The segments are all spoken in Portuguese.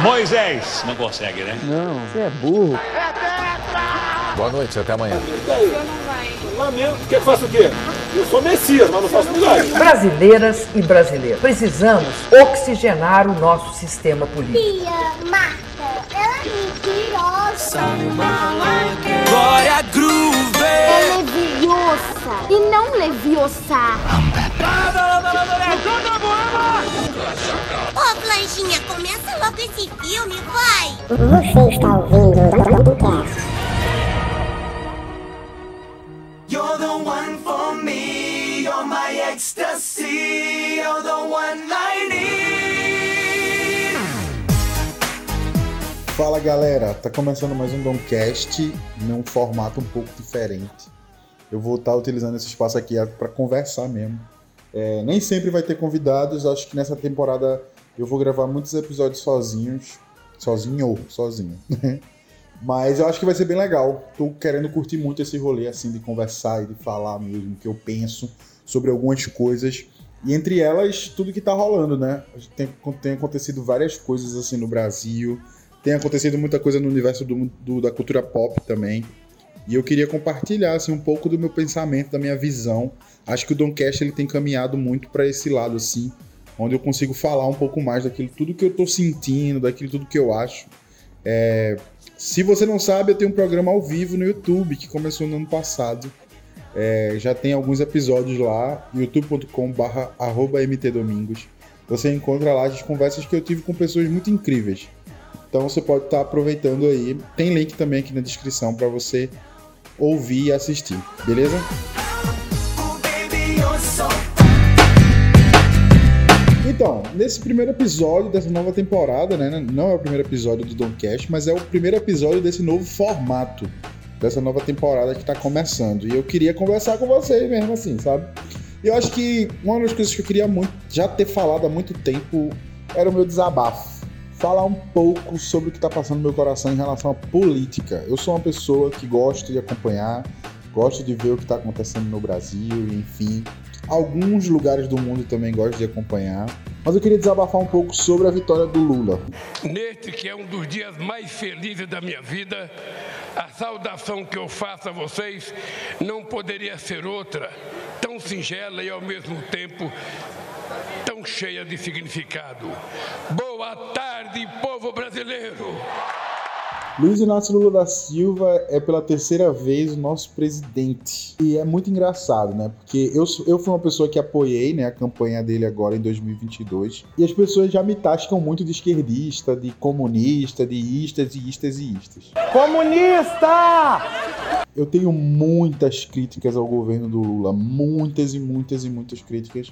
Moisés. Não consegue, né? Não, você é burro. Boa noite, até amanhã. Lamento. Quer que faça o quê? Eu sou Messias, mas não faço milagre. Brasileiras e brasileiros, precisamos oxigenar o nosso sistema político. Tia, Marta, ela é mentirosa. Glória Groove! É leviosa e não leviosa. Ô, Flanchinha, começa logo esse filme, vai! Você está ouvindo o podcast. You're the one for me, you're my ecstasy, you're the one I need. Fala galera, tá começando mais um Domcast num formato um pouco diferente. Eu vou estar utilizando esse espaço aqui para conversar mesmo. É, nem sempre vai ter convidados, acho que nessa temporada eu vou gravar muitos episódios sozinhos. Sozinho ou sozinho. Mas eu acho que vai ser bem legal. Tô querendo curtir muito esse rolê assim de conversar e de falar mesmo o que eu penso sobre algumas coisas. E entre elas, tudo que tá rolando, né? Tem, tem acontecido várias coisas assim no Brasil. Tem acontecido muita coisa no universo do, do- da cultura pop também. E eu queria compartilhar assim, um pouco do meu pensamento, da minha visão. Acho que o Doncast ele tem caminhado muito para esse lado assim, onde eu consigo falar um pouco mais daquilo tudo que eu tô sentindo, daquilo tudo que eu acho. É, se você não sabe, eu tenho um programa ao vivo no YouTube que começou no ano passado. É, já tem alguns episódios lá, youtube.com/barra mtdomingos. Você encontra lá as conversas que eu tive com pessoas muito incríveis. Então você pode estar aproveitando aí. Tem link também aqui na descrição para você ouvir e assistir, beleza? Então, nesse primeiro episódio dessa nova temporada, né? Não é o primeiro episódio do Domcast, mas é o primeiro episódio desse novo formato dessa nova temporada que tá começando. E eu queria conversar com vocês mesmo assim, sabe? Eu acho que uma das coisas que eu queria muito já ter falado há muito tempo era o meu desabafo. Falar um pouco sobre o que tá passando no meu coração em relação à política. Eu sou uma pessoa que gosta de acompanhar, gosto de ver o que está acontecendo no Brasil, enfim. Alguns lugares do mundo também gosto de acompanhar. Mas eu queria desabafar um pouco sobre a vitória do Lula. Neste que é um dos dias mais felizes da minha vida, a saudação que eu faço a vocês não poderia ser outra, tão singela e ao mesmo tempo cheia de significado. Boa tarde, povo brasileiro! Luiz Inácio Lula da Silva é pela terceira vez o nosso presidente. E é muito engraçado, né? Porque eu, eu fui uma pessoa que apoiei né, a campanha dele agora em 2022. E as pessoas já me tascam muito de esquerdista, de comunista, de istas e istas e istas. Comunista! Eu tenho muitas críticas ao governo do Lula, muitas e muitas e muitas críticas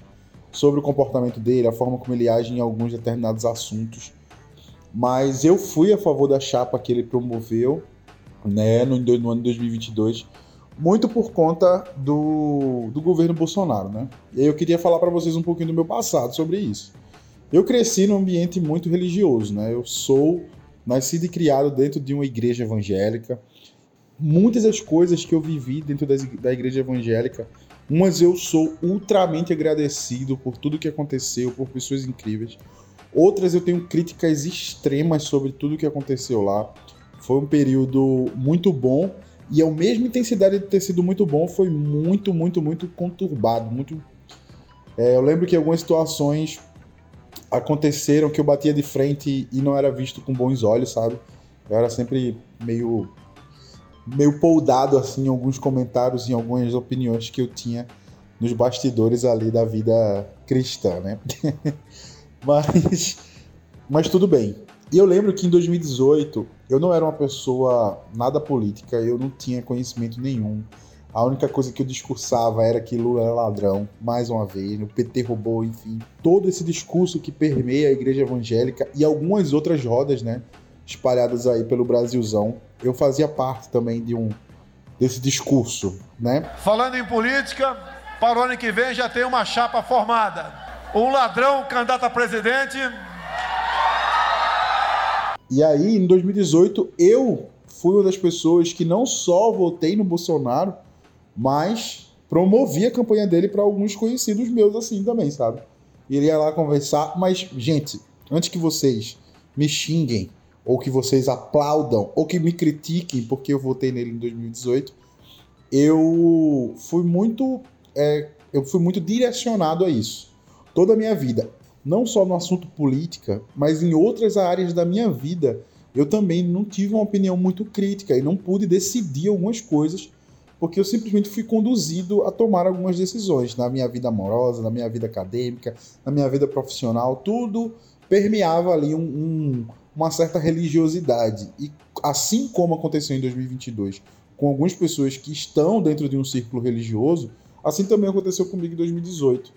sobre o comportamento dele, a forma como ele age em alguns determinados assuntos. Mas eu fui a favor da chapa que ele promoveu, né, no, no ano de 2022, muito por conta do, do governo Bolsonaro, né? E eu queria falar para vocês um pouquinho do meu passado sobre isso. Eu cresci num ambiente muito religioso, né? Eu sou nascido e criado dentro de uma igreja evangélica muitas das coisas que eu vivi dentro da igreja evangélica, umas eu sou ultramente agradecido por tudo que aconteceu, por pessoas incríveis. Outras eu tenho críticas extremas sobre tudo que aconteceu lá. Foi um período muito bom e a mesma intensidade de ter sido muito bom foi muito, muito, muito conturbado, muito é, eu lembro que algumas situações aconteceram que eu batia de frente e não era visto com bons olhos, sabe? Eu era sempre meio meio poldado assim em alguns comentários, em algumas opiniões que eu tinha nos bastidores ali da vida cristã, né? mas mas tudo bem. E eu lembro que em 2018 eu não era uma pessoa nada política, eu não tinha conhecimento nenhum. A única coisa que eu discursava era que Lula era ladrão, mais uma vez, o PT roubou, enfim. Todo esse discurso que permeia a igreja evangélica e algumas outras rodas, né, espalhadas aí pelo Brasilzão, eu fazia parte também de um desse discurso, né? Falando em política, para o ano que vem já tem uma chapa formada. Um ladrão candidato a presidente. E aí, em 2018, eu fui uma das pessoas que não só votei no Bolsonaro, mas promovi a campanha dele para alguns conhecidos meus assim também, sabe? Iria lá conversar, mas gente, antes que vocês me xinguem, ou que vocês aplaudam, ou que me critiquem porque eu votei nele em 2018, eu fui muito, é, eu fui muito direcionado a isso toda a minha vida, não só no assunto política, mas em outras áreas da minha vida, eu também não tive uma opinião muito crítica e não pude decidir algumas coisas porque eu simplesmente fui conduzido a tomar algumas decisões na minha vida amorosa, na minha vida acadêmica, na minha vida profissional, tudo permeava ali um, um, uma certa religiosidade. E assim como aconteceu em 2022 com algumas pessoas que estão dentro de um círculo religioso, assim também aconteceu comigo em 2018.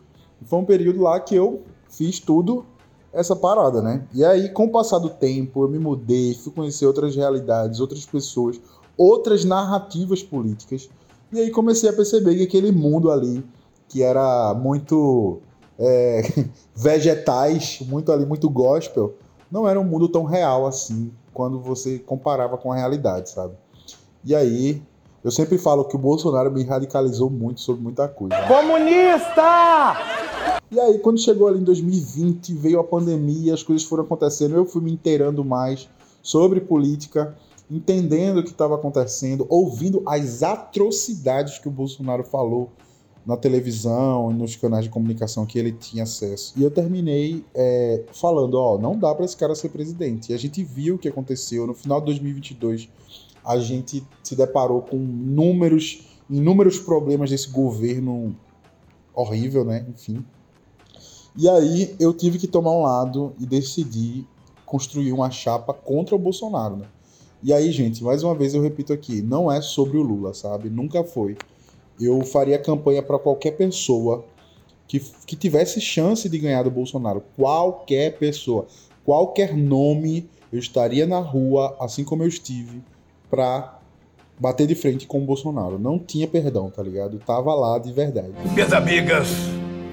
Foi um período lá que eu fiz tudo essa parada, né? E aí, com o passar do tempo, eu me mudei, fui conhecer outras realidades, outras pessoas, outras narrativas políticas. E aí comecei a perceber que aquele mundo ali, que era muito é, vegetais, muito ali, muito gospel, não era um mundo tão real assim, quando você comparava com a realidade, sabe? E aí, eu sempre falo que o Bolsonaro me radicalizou muito sobre muita coisa. Comunista! E aí, quando chegou ali em 2020, veio a pandemia, as coisas foram acontecendo, eu fui me inteirando mais sobre política entendendo o que estava acontecendo, ouvindo as atrocidades que o Bolsonaro falou na televisão e nos canais de comunicação que ele tinha acesso. E eu terminei é, falando, ó, não dá para esse cara ser presidente. E a gente viu o que aconteceu no final de 2022. A gente se deparou com números, inúmeros problemas desse governo horrível, né? Enfim. E aí eu tive que tomar um lado e decidir construir uma chapa contra o Bolsonaro, né? E aí, gente, mais uma vez eu repito aqui, não é sobre o Lula, sabe? Nunca foi. Eu faria campanha para qualquer pessoa que, que tivesse chance de ganhar do Bolsonaro. Qualquer pessoa, qualquer nome, eu estaria na rua, assim como eu estive, para bater de frente com o Bolsonaro. Não tinha perdão, tá ligado? Tava lá de verdade. Minhas amigas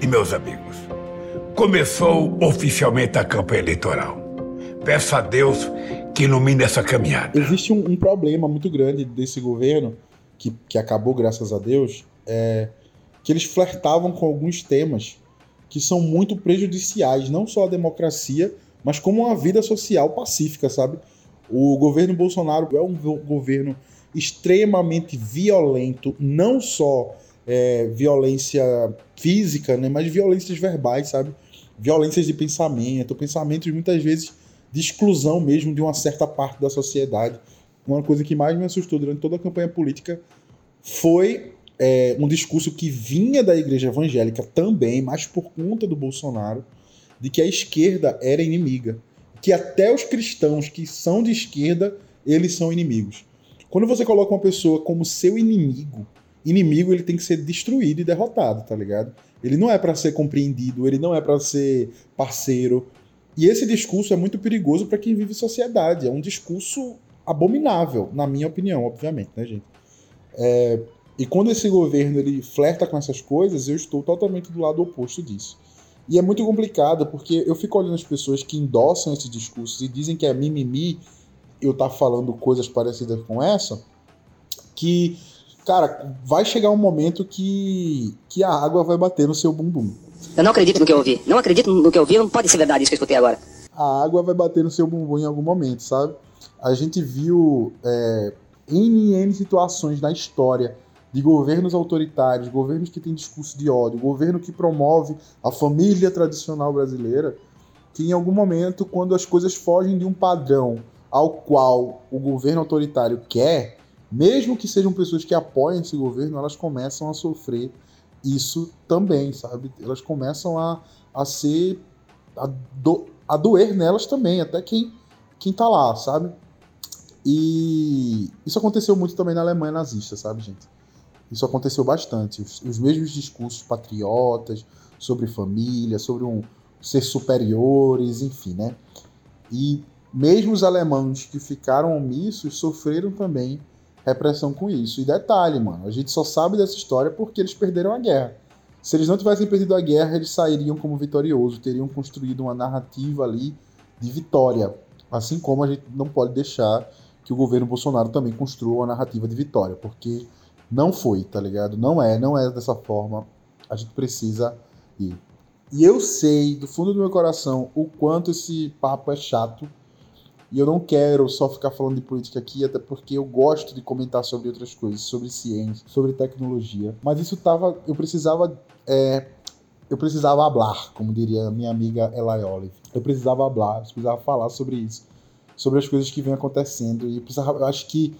e meus amigos, começou oficialmente a campanha eleitoral. Peço a Deus que ilumine essa caminhada. Existe um, um problema muito grande desse governo, que, que acabou graças a Deus, é que eles flertavam com alguns temas que são muito prejudiciais, não só à democracia, mas como a vida social pacífica, sabe? O governo Bolsonaro é um governo extremamente violento, não só é, violência física, né, mas violências verbais, sabe? Violências de pensamento, pensamentos muitas vezes de exclusão mesmo de uma certa parte da sociedade. Uma coisa que mais me assustou durante toda a campanha política foi é, um discurso que vinha da igreja evangélica também, mas por conta do Bolsonaro, de que a esquerda era inimiga. Que até os cristãos que são de esquerda, eles são inimigos. Quando você coloca uma pessoa como seu inimigo, inimigo ele tem que ser destruído e derrotado, tá ligado? Ele não é para ser compreendido, ele não é para ser parceiro, e esse discurso é muito perigoso para quem vive sociedade. É um discurso abominável, na minha opinião, obviamente, né, gente? É, e quando esse governo ele flerta com essas coisas, eu estou totalmente do lado oposto disso. E é muito complicado, porque eu fico olhando as pessoas que endossam esse discurso e dizem que é mimimi eu estar tá falando coisas parecidas com essa, que, cara, vai chegar um momento que, que a água vai bater no seu bumbum. Eu não acredito no que eu ouvi. Não acredito no que eu ouvi, não pode ser verdade isso que eu escutei agora. A água vai bater no seu bumbum em algum momento, sabe? A gente viu é, N, N situações na história de governos autoritários, governos que têm discurso de ódio, governo que promove a família tradicional brasileira, que em algum momento, quando as coisas fogem de um padrão ao qual o governo autoritário quer, mesmo que sejam pessoas que apoiam esse governo, elas começam a sofrer isso também, sabe? Elas começam a, a ser. A, do, a doer nelas também, até quem, quem tá lá, sabe? E isso aconteceu muito também na Alemanha nazista, sabe, gente? Isso aconteceu bastante. Os, os mesmos discursos patriotas sobre família, sobre um ser superiores, enfim, né? E mesmo os alemães que ficaram omissos sofreram também repressão com isso. E detalhe, mano, a gente só sabe dessa história porque eles perderam a guerra. Se eles não tivessem perdido a guerra, eles sairiam como vitoriosos, teriam construído uma narrativa ali de vitória. Assim como a gente não pode deixar que o governo Bolsonaro também construa uma narrativa de vitória, porque não foi, tá ligado? Não é, não é dessa forma. A gente precisa ir. E eu sei, do fundo do meu coração, o quanto esse papo é chato E eu não quero só ficar falando de política aqui, até porque eu gosto de comentar sobre outras coisas, sobre ciência, sobre tecnologia. Mas isso tava. Eu precisava. É, eu precisava hablar, como diria minha amiga Eli Olive. Eu precisava hablar, eu precisava falar sobre isso. Sobre as coisas que vêm acontecendo. E precisava, eu acho que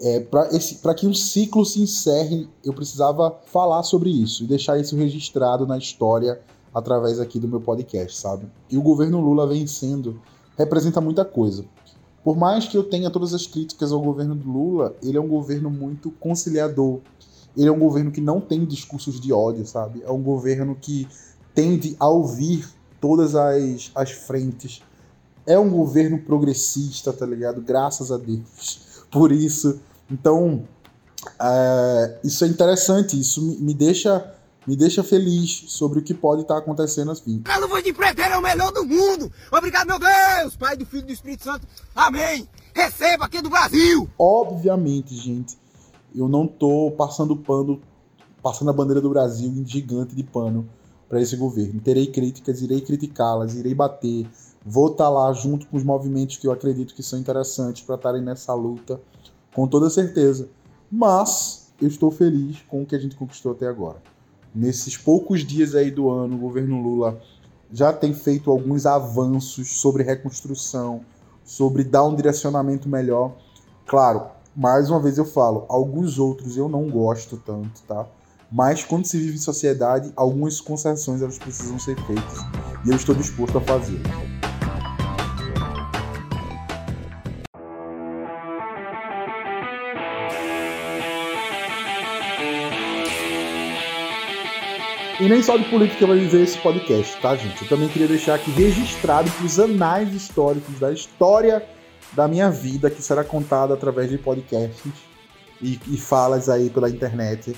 é, para que um ciclo se encerre, eu precisava falar sobre isso e deixar isso registrado na história através aqui do meu podcast, sabe? E o governo Lula vencendo representa muita coisa. Por mais que eu tenha todas as críticas ao governo do Lula, ele é um governo muito conciliador. Ele é um governo que não tem discursos de ódio, sabe? É um governo que tende a ouvir todas as, as frentes. É um governo progressista, tá ligado? Graças a Deus. Por isso. Então, é, isso é interessante. Isso me, me deixa me deixa feliz sobre o que pode estar acontecendo assim. A luva de empreiteiro é o melhor do mundo. Obrigado, meu Deus, Pai do Filho e do Espírito Santo. Amém. Receba aqui do Brasil. Obviamente, gente, eu não tô passando pano, passando a bandeira do Brasil em gigante de pano para esse governo. Terei críticas, irei criticá-las, irei bater. Vou estar lá junto com os movimentos que eu acredito que são interessantes para estarem nessa luta, com toda certeza. Mas eu estou feliz com o que a gente conquistou até agora nesses poucos dias aí do ano, o governo Lula já tem feito alguns avanços sobre reconstrução, sobre dar um direcionamento melhor. Claro, mais uma vez eu falo, alguns outros eu não gosto tanto, tá? Mas quando se vive em sociedade, algumas concessões elas precisam ser feitas e eu estou disposto a fazer. E nem só de política vai viver esse podcast, tá, gente? Eu também queria deixar aqui registrado para os anais históricos da história da minha vida, que será contada através de podcasts e, e falas aí pela internet.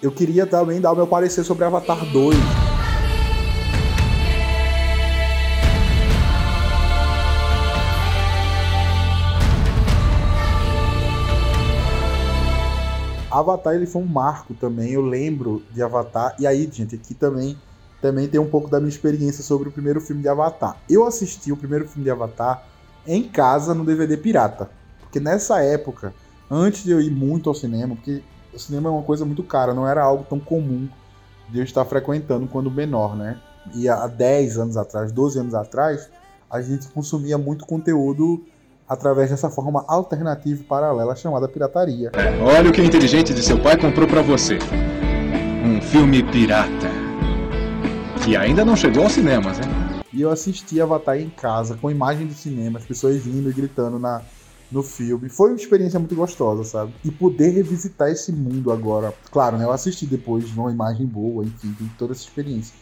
Eu queria também dar o meu parecer sobre Avatar 2. Avatar ele foi um marco também, eu lembro de Avatar. E aí, gente, aqui também também tem um pouco da minha experiência sobre o primeiro filme de Avatar. Eu assisti o primeiro filme de Avatar em casa no DVD pirata. Porque nessa época, antes de eu ir muito ao cinema, porque o cinema é uma coisa muito cara, não era algo tão comum de eu estar frequentando quando menor, né? E há 10 anos atrás, 12 anos atrás, a gente consumia muito conteúdo através dessa forma alternativa e paralela chamada pirataria. Olha o que o inteligente de seu pai comprou para você. Um filme pirata. Que ainda não chegou aos cinemas, hein? E eu assisti Avatar em casa, com imagem do cinema, as pessoas indo e gritando na, no filme. Foi uma experiência muito gostosa, sabe? E poder revisitar esse mundo agora. Claro, né? Eu assisti depois numa imagem boa, enfim, tem toda essa experiência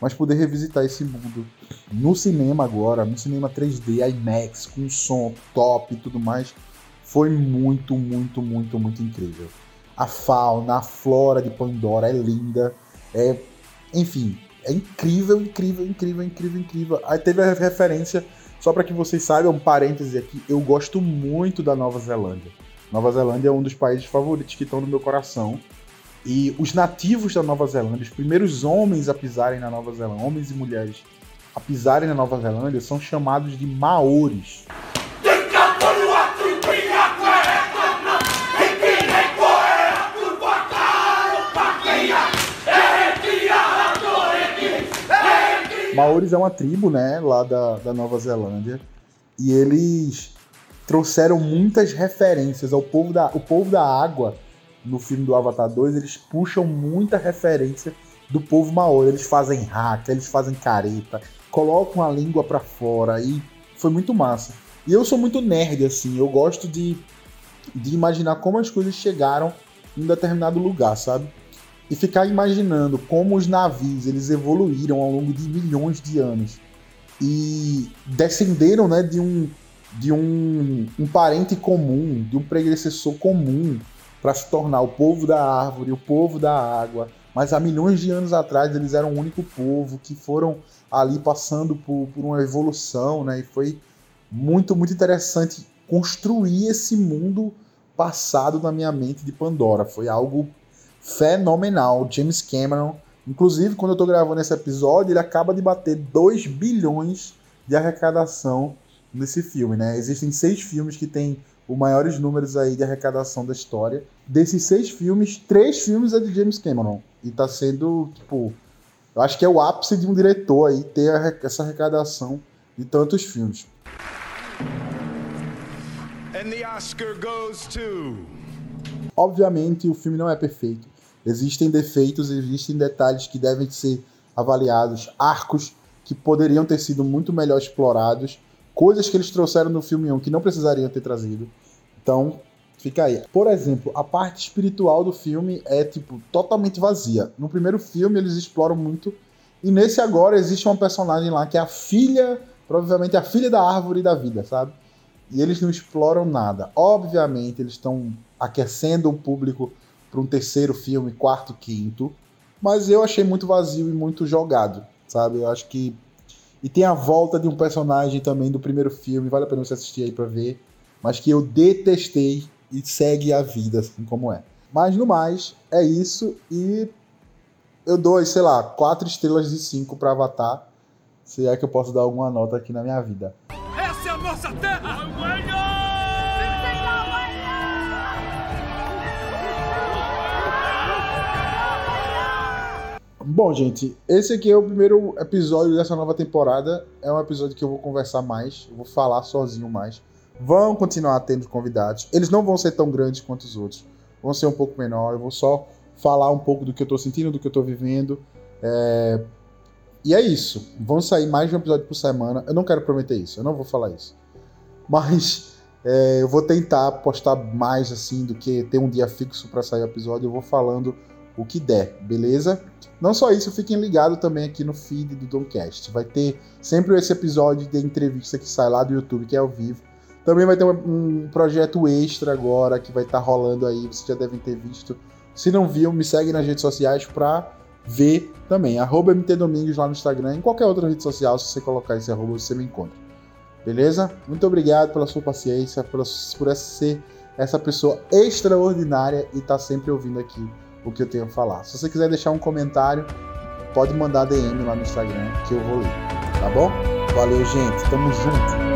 mas poder revisitar esse mundo no cinema agora, no cinema 3D, IMAX, com som top e tudo mais, foi muito, muito, muito, muito incrível. A fauna, a flora de Pandora é linda, é, enfim, é incrível, incrível, incrível, incrível, incrível. Aí teve a referência, só para que vocês saibam, um parêntese aqui, eu gosto muito da Nova Zelândia. Nova Zelândia é um dos países favoritos que estão no meu coração. E os nativos da Nova Zelândia, os primeiros homens a pisarem na Nova Zelândia, homens e mulheres a pisarem na Nova Zelândia, são chamados de maores. Maores é uma tribo, né, lá da, da Nova Zelândia, e eles trouxeram muitas referências ao povo da, o povo da água no filme do Avatar 2, eles puxam muita referência do povo maori. Eles fazem hack, eles fazem careta, colocam a língua para fora e foi muito massa. E eu sou muito nerd, assim, eu gosto de, de imaginar como as coisas chegaram em um determinado lugar, sabe? E ficar imaginando como os navios eles evoluíram ao longo de milhões de anos e descenderam né, de, um, de um, um parente comum, de um predecessor comum para se tornar o povo da árvore, o povo da água. Mas há milhões de anos atrás eles eram o único povo que foram ali passando por, por uma evolução, né? E foi muito, muito interessante construir esse mundo passado na minha mente de Pandora. Foi algo fenomenal. James Cameron, inclusive, quando eu estou gravando esse episódio, ele acaba de bater 2 bilhões de arrecadação nesse filme, né? Existem seis filmes que têm os maiores números aí de arrecadação da história. Desses seis filmes, três filmes é de James Cameron. E tá sendo, tipo, eu acho que é o ápice de um diretor aí ter essa arrecadação de tantos filmes. And the Oscar goes to. Obviamente, o filme não é perfeito. Existem defeitos, existem detalhes que devem ser avaliados, arcos que poderiam ter sido muito melhor explorados, coisas que eles trouxeram no filme 1 que não precisariam ter trazido. Então, fica aí. Por exemplo, a parte espiritual do filme é tipo totalmente vazia. No primeiro filme eles exploram muito e nesse agora existe uma personagem lá que é a filha, provavelmente a filha da árvore da vida, sabe? E eles não exploram nada. Obviamente, eles estão aquecendo o público para um terceiro filme, quarto, quinto. Mas eu achei muito vazio e muito jogado, sabe? Eu acho que. E tem a volta de um personagem também do primeiro filme, vale a pena você assistir aí pra ver. Mas que eu detestei e segue a vida, assim como é. Mas no mais, é isso. E eu dou, sei lá, quatro estrelas de cinco pra Avatar. Se é que eu posso dar alguma nota aqui na minha vida. Essa é a nossa terra! Bom, gente, esse aqui é o primeiro episódio dessa nova temporada. É um episódio que eu vou conversar mais, eu vou falar sozinho mais. Vão continuar tendo convidados. Eles não vão ser tão grandes quanto os outros. Vão ser um pouco menor. Eu vou só falar um pouco do que eu tô sentindo, do que eu tô vivendo. É, E é isso. Vão sair mais de um episódio por semana. Eu não quero prometer isso, eu não vou falar isso. Mas é, eu vou tentar postar mais assim do que ter um dia fixo para sair o episódio. Eu vou falando o que der, beleza? Não só isso, fiquem ligados também aqui no feed do Domcast. Vai ter sempre esse episódio de entrevista que sai lá do YouTube, que é ao vivo. Também vai ter um, projeto extra agora que vai estar rolando aí, vocês já devem ter visto. Se não viu, me segue nas redes sociais pra ver também. Arroba MTDomingos lá no Instagram, em qualquer outra rede social, se você colocar esse arroba, você me encontra. Beleza? Muito obrigado pela sua paciência, por essa, ser essa pessoa extraordinária e estar sempre ouvindo aqui o que eu tenho a falar. Se você quiser deixar um comentário, pode mandar DM lá no Instagram que eu vou ler. Tá bom? Valeu, gente. Tamo junto.